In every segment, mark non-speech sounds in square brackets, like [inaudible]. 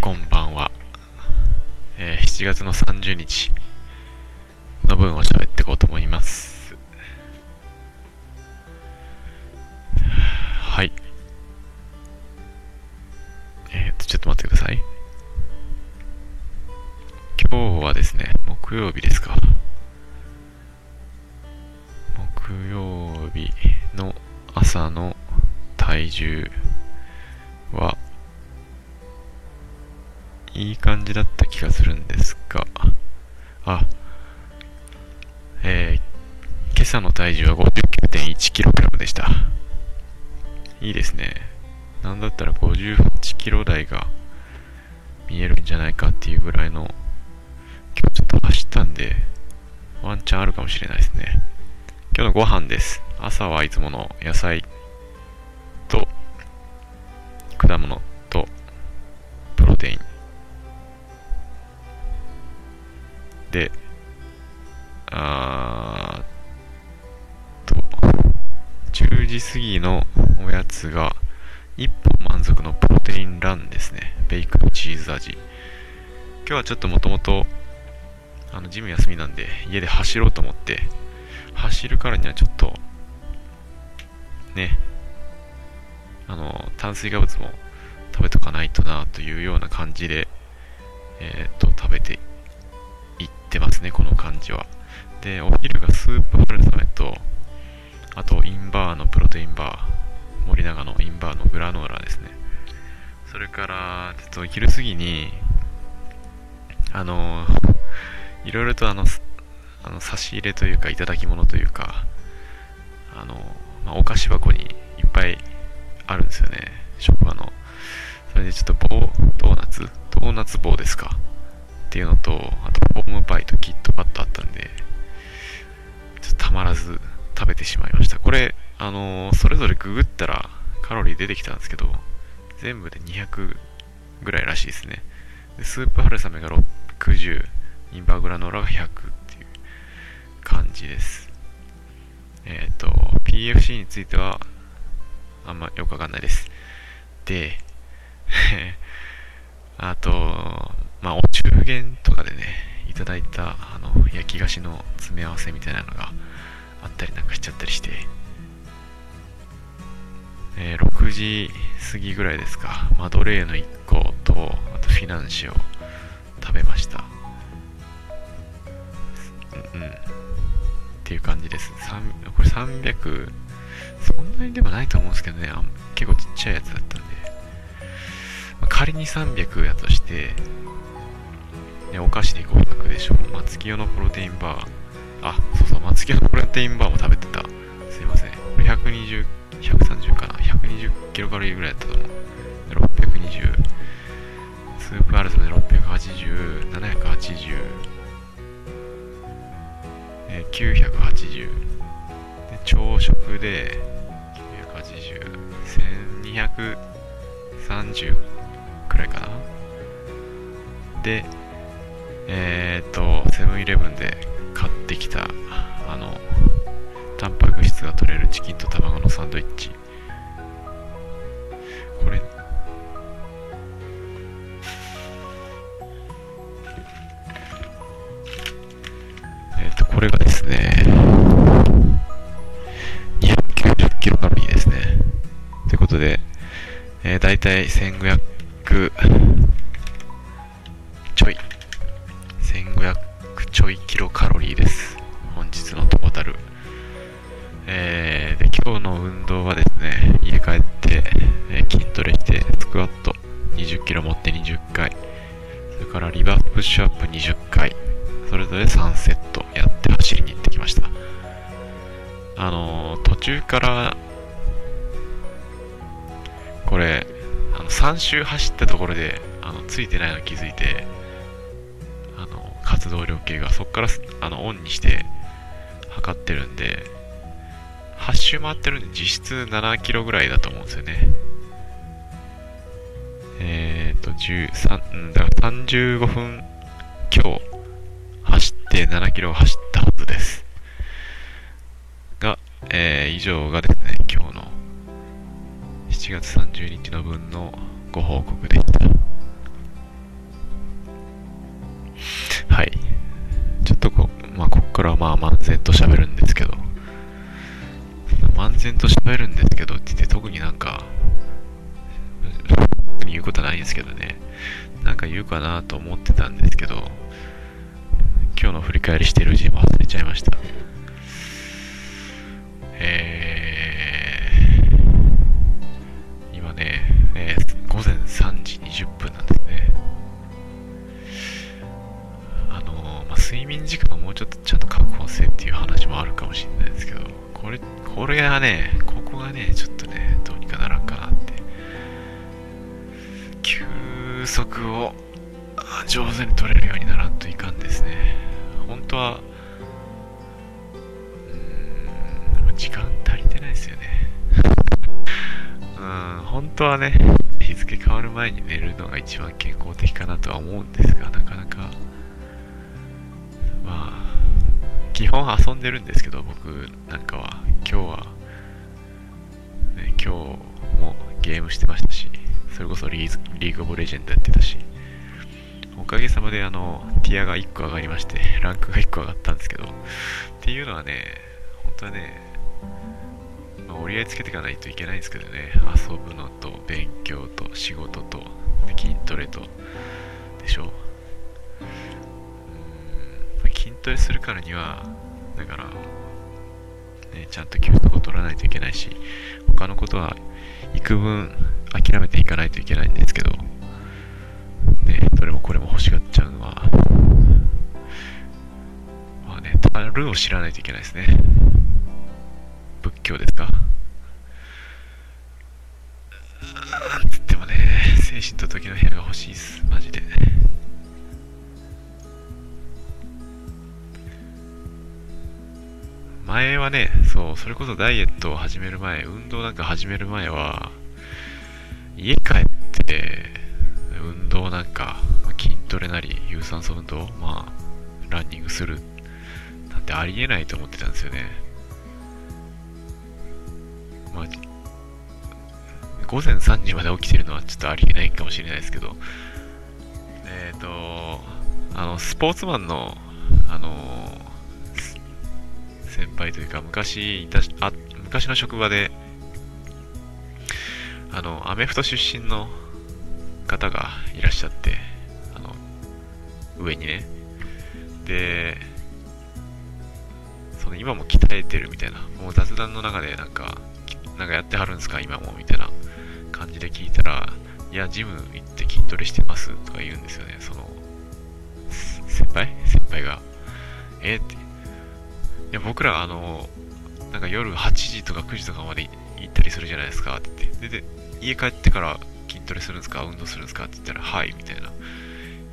こんばんは。えー7月の30日の分を喋っていこうと思います。はい。えー、と、ちょっと待ってください。今日はですね、木曜日ですか。木曜日の朝の体重は、いい感じだった気がするんですが、あ、えー、今朝の体重は 59.1kg でした。いいですね。なんだったら 58kg 台が見えるんじゃないかっていうぐらいの、今日ちょっと走ったんで、ワンチャンあるかもしれないですね。今日のご飯です。朝はいつもの野菜と果物とプロテインで、あーと、10時過ぎのおやつが、一本満足のプロテインランですね。ベイクドチーズ味。今日はちょっともともと、あの、ジム休みなんで、家で走ろうと思って、走るからにはちょっと、ね、あの、炭水化物も食べとかないとなというような感じで、えっ、と、食べてってますね、この感じは。で、お昼がスープ春雨と、あと、インバーのプロテインバー、森永のインバーのグラノーラですね。それから、ちょっと昼過ぎに、あの、いろいろとあの、あの差し入れというか、いただき物というか、あの、まあ、お菓子箱にいっぱいあるんですよね、職場の。それでちょっと棒、ドーナツ、ドーナツ棒ですかっていうのと、あとホームパイとキットカットあったんで、ちょっとたまらず食べてしまいました。これ、あのーそれぞれググったらカロリー出てきたんですけど、全部で200ぐらいらしいですね。でスープ春雨が60、インバグラノーラが100っていう感じです。えっ、と、PFC については、あんまよくわかんないです。で、[laughs] あと、まあ、お中元とかでね、いただいた、あの、焼き菓子の詰め合わせみたいなのがあったりなんかしちゃったりして、えー6時過ぎぐらいですか、マドレーヌ1個と、あとフィナンシェを食べました。うん、うん。っていう感じです。これ300、そんなにでもないと思うんですけどね、結構ちっちゃいやつだったんで、まあ仮に300やとして、ね、お菓子で500でしょう。松清のプロテインバー。あ、そうそう、松清のプロテインバーも食べてた。すいません。これ120、130かな ?120 キロカロリーぐらいだったと思う。620。スープアルトで680、780、えー980。で、朝食で980、1230くらいかなで、えーっと、セブンイレブンで買ってきた、あの、タンパク質が取れるチキンと卵のサンドイッチ。これ、えっと、これがですね、290キロカロリーですね。ということで、えー、だいたい1500ちょい。1500ちょいキロカロリーです。本日のトータル。えー、で、今日の運動はですね、家帰って、えー筋トレして、スクワット20キロ持って20回、それからリバープッシュアップ20回、それぞれ3セットやって走りに行ってきました。あのー途中から、これ、あの3周走ったところで、あの、ついてないの気づいて、活動量計がそこからあのオンにして測ってるんで、8周回ってるんで実質7キロぐらいだと思うんですよね。えーと、13、だから35分今日走って7キロ走ったはずです。が、えー以上がですね、今日の7月30日の分のご報告でした。はい。ちょっとこまあここからまあ漫然と喋るんですけど。漫然と喋るんですけどって言って特になんか特に言うことないんですけどねなんか言うかなと思ってたんですけど今日の振り返りしてるうちに忘れちゃいましたえ眠時間をもうちょっとちゃんと確保せっていう話もあるかもしれないですけどこれこれがねここがねちょっとねどうにかならんかなって。休息を上手に取れるようにならんといかんですね。本当はうん時間足りてないですよね。うん本当はね日付変わる前に寝るのが一番健康的かなとは思うんですがなかなかまあ基本遊んでるんですけど僕なんかは。今日は、ね、今日もゲームしてましたしそれこそリーリーグオブレジェンドやってたしおかげさまであのティアが1個上がりましてランクが1個上がったんですけどっていうのはね本当はね、まあ、折り合いつけていかないといけないんですけどね遊ぶのと勉強と仕事と筋トレとでしょ。筋トレするからにはだから、ね、ちゃんと休息を取らないといけないし他のことは幾分諦めていかないといけないんですけど、ね、どれもこれも欲しがっちゃうのはまあね樽を知らないといけないですね。仏教ですか。つってもね精神と時の部屋が欲しいです。マジで。前はね、そう、それこそダイエットを始める前、運動なんか始める前は、家帰って、運動なんか、まあ、筋トレなり、有酸素運動、まあ、ランニングする、なんてありえないと思ってたんですよね。まあ、午前3時まで起きてるのはちょっとありえないかもしれないですけど、えっ、ー、と、あの、スポーツマンの、あの先輩というか昔いたあ昔の職場であのアメフト出身の方がいらっしゃってあの上にね。でその今も鍛えてるみたいなもう雑談の中でなんかなんかやってはるんですか今もみたいな感じで聞いたらいやジム行って筋トレしてますとか言うんですよね。その先輩？先輩が。えっていや僕らあのなんか夜8時とか9時とかまで行ったりするじゃないですかって言って。で家帰ってから筋トレするんですか？運動するんですか？って言ったらはいみたいな。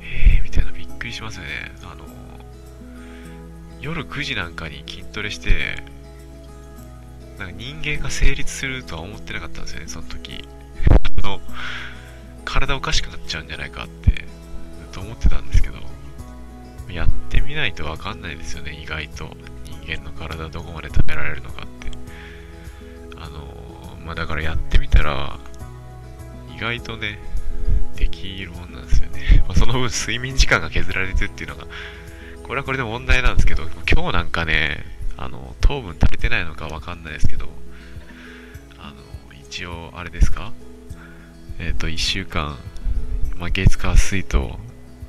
えーみたいな。びっくりしますよね。あの夜9時なんかに筋トレしてなんか人間が成立するとは思ってなかったんですよねその時。[laughs] あの体おかしくなっちゃうんじゃないかってずっと思ってたんですけど。やってみないとわかんないですよね意外と。間の体どこまで食べられるのかって。あのまあだからやってみたら意外とねできるもんなんですよね、[laughs] まあ、その分睡眠時間が削られてるっていうのがこれはこれで問題なんですけど今日なんかねあの糖分足りてないのかわかんないですけどあの一応あれですか？えっ、ー、と1週間、まあ、月火水と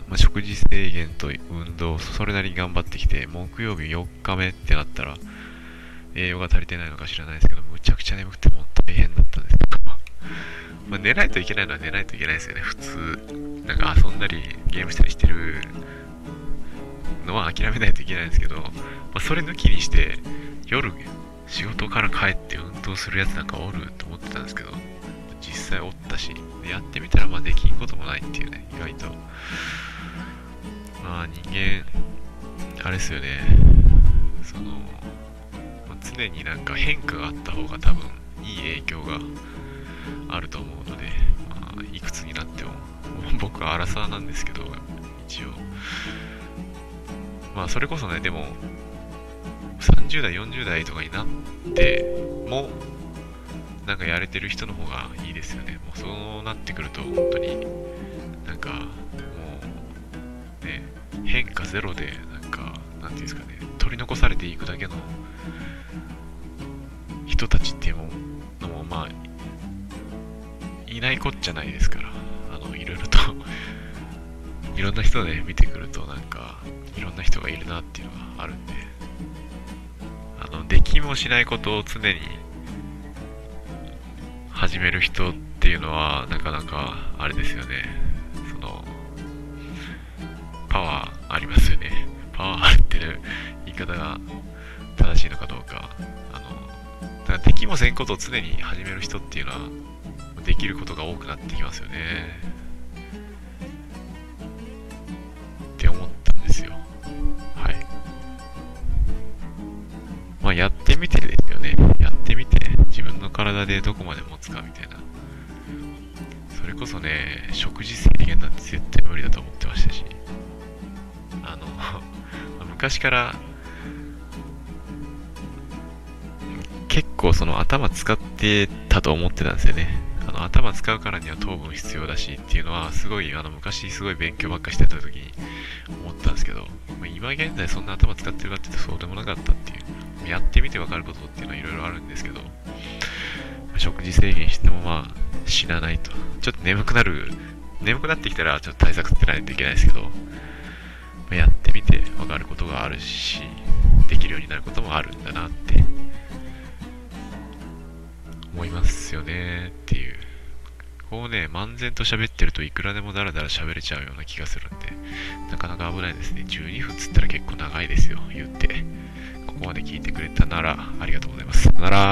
まあ、食事制限と運動、それなりに頑張ってきて、木曜日4日目ってなったら、栄養が足りてないのか知らないですけど、むちゃくちゃ眠くても大変だったんですけど、[laughs] まあ、寝ないといけないのは寝ないといけないですよね、普通。なんか遊んだり、ゲームしたりしてるのは諦めないといけないんですけど、まあ、それ抜きにして、夜、仕事から帰って運動するやつなんかおると思ってたんですけど、実際おったし、やってみたらまあできんこともないっていうね、意外と。まあ人間、あれですよね、その、常になんか変化があった方が多分いい影響があると思うので、まあ、いくつになっても、[laughs] 僕はアラサーなんですけど、一応。まあそれこそね、でも、30代、40代とかになっても、なんかやれてる人の方がいいですよね。もうそうなってくると、本当に、なんか、変化ゼロでなんかなんていうんですかね取り残されていくだけの人たちっていうのもまあいないこっちゃないですからあのいろいろと [laughs] いろんな人で見てくるとなんかいろんな人がいるなっていうのがあるんであのできもしないことを常に始める人っていうのはなかなかあれですよねそのパワーありますよね。パワーあっていう言い方が正しいのかどうか。あのだからできもせんことを常に始める人っていうのはできることが多くなってきますよね。って思ったんですよ。はい。まあやってみてですよね。やってみて自分の体でどこまで持つかみたいな。それこそね食事制限なんて絶対無理だと思ってましたし。あの [laughs] 昔から結構その頭使ってたと思ってたんですよね。あの頭使うからには糖分必要だしっていうのはすごいあの昔すごい勉強ばっかしてた時に思ったんですけど、まあ、今現在そんな頭使ってるかって言うとそうでもなかったっていう。やってみてわかることっていうのはいろいろあるんですけど食事制限してもまあ死なないと。ちょっと眠くなる眠くなってきたらちょっと対策ってないといけないですけど、ま、やってみてわかることがあるしできるようになることもあるんだなって思いますよねっていう。こうね漫然と喋ってるといくらでもダラダラ喋れちゃうような気がするんでなかなか危ないですね。12分つったら結構長いですよ言って。ここまで聞いてくれたならありがとうございます。さよなら。